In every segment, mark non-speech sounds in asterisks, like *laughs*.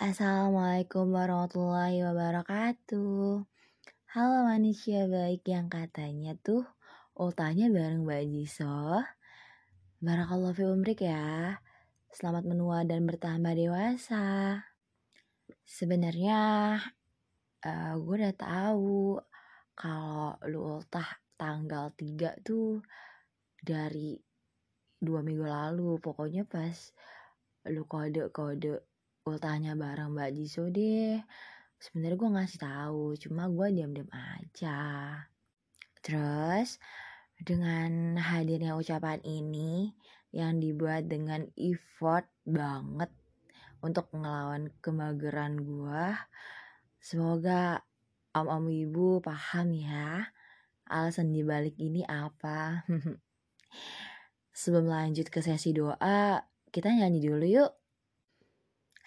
Assalamualaikum warahmatullahi wabarakatuh. Halo manusia baik yang katanya tuh ultahnya bareng Mbak Jiso. Barakallahu fi umrik ya. Selamat menua dan bertambah dewasa. Sebenarnya uh, gue udah tahu kalau lu ultah tanggal 3 tuh dari dua minggu lalu. Pokoknya pas lu kode-kode ultahnya bareng Mbak Jisoo deh. Sebenarnya gue ngasih tahu, cuma gue diam-diam aja. Terus dengan hadirnya ucapan ini yang dibuat dengan effort banget untuk ngelawan kemageran gue. Semoga om-om ibu paham ya alasan dibalik ini apa. *laughs* Sebelum lanjut ke sesi doa, kita nyanyi dulu yuk.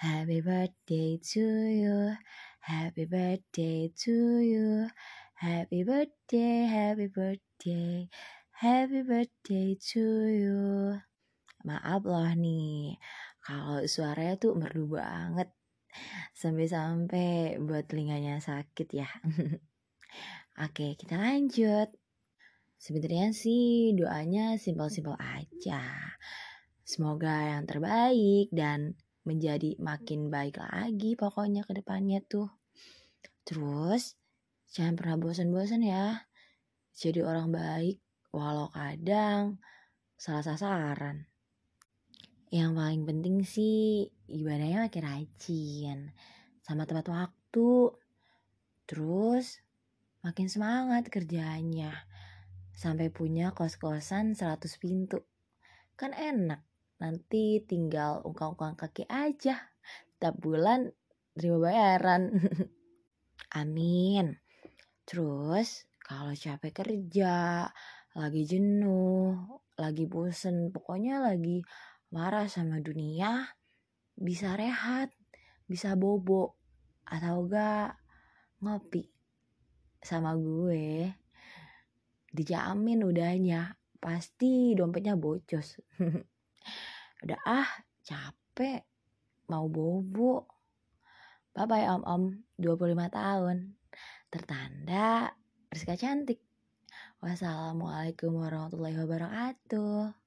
Happy birthday to you, happy birthday to you, happy birthday, happy birthday, happy birthday to you. Maaf loh nih, kalau suaranya tuh merdu banget. Sampai-sampai buat telinganya sakit ya. *laughs* Oke, kita lanjut. Sebenarnya sih doanya simpel-simpel aja. Semoga yang terbaik dan menjadi makin baik lagi pokoknya ke depannya tuh. Terus jangan pernah bosan-bosan ya. Jadi orang baik walau kadang salah sasaran. Yang paling penting sih ibadahnya makin rajin sama tepat waktu. Terus makin semangat kerjanya sampai punya kos-kosan 100 pintu. Kan enak nanti tinggal ungkang-ungkang kaki aja. Tiap bulan terima bayaran. *laughs* Amin. Terus kalau capek kerja lagi jenuh lagi bosen pokoknya lagi marah sama dunia bisa rehat bisa bobo atau gak ngopi sama gue. Dijamin udahnya pasti dompetnya bocos *laughs* Udah ah, capek. Mau bobo. Bye bye om om, 25 tahun. Tertanda Rizka cantik. Wassalamualaikum warahmatullahi wabarakatuh.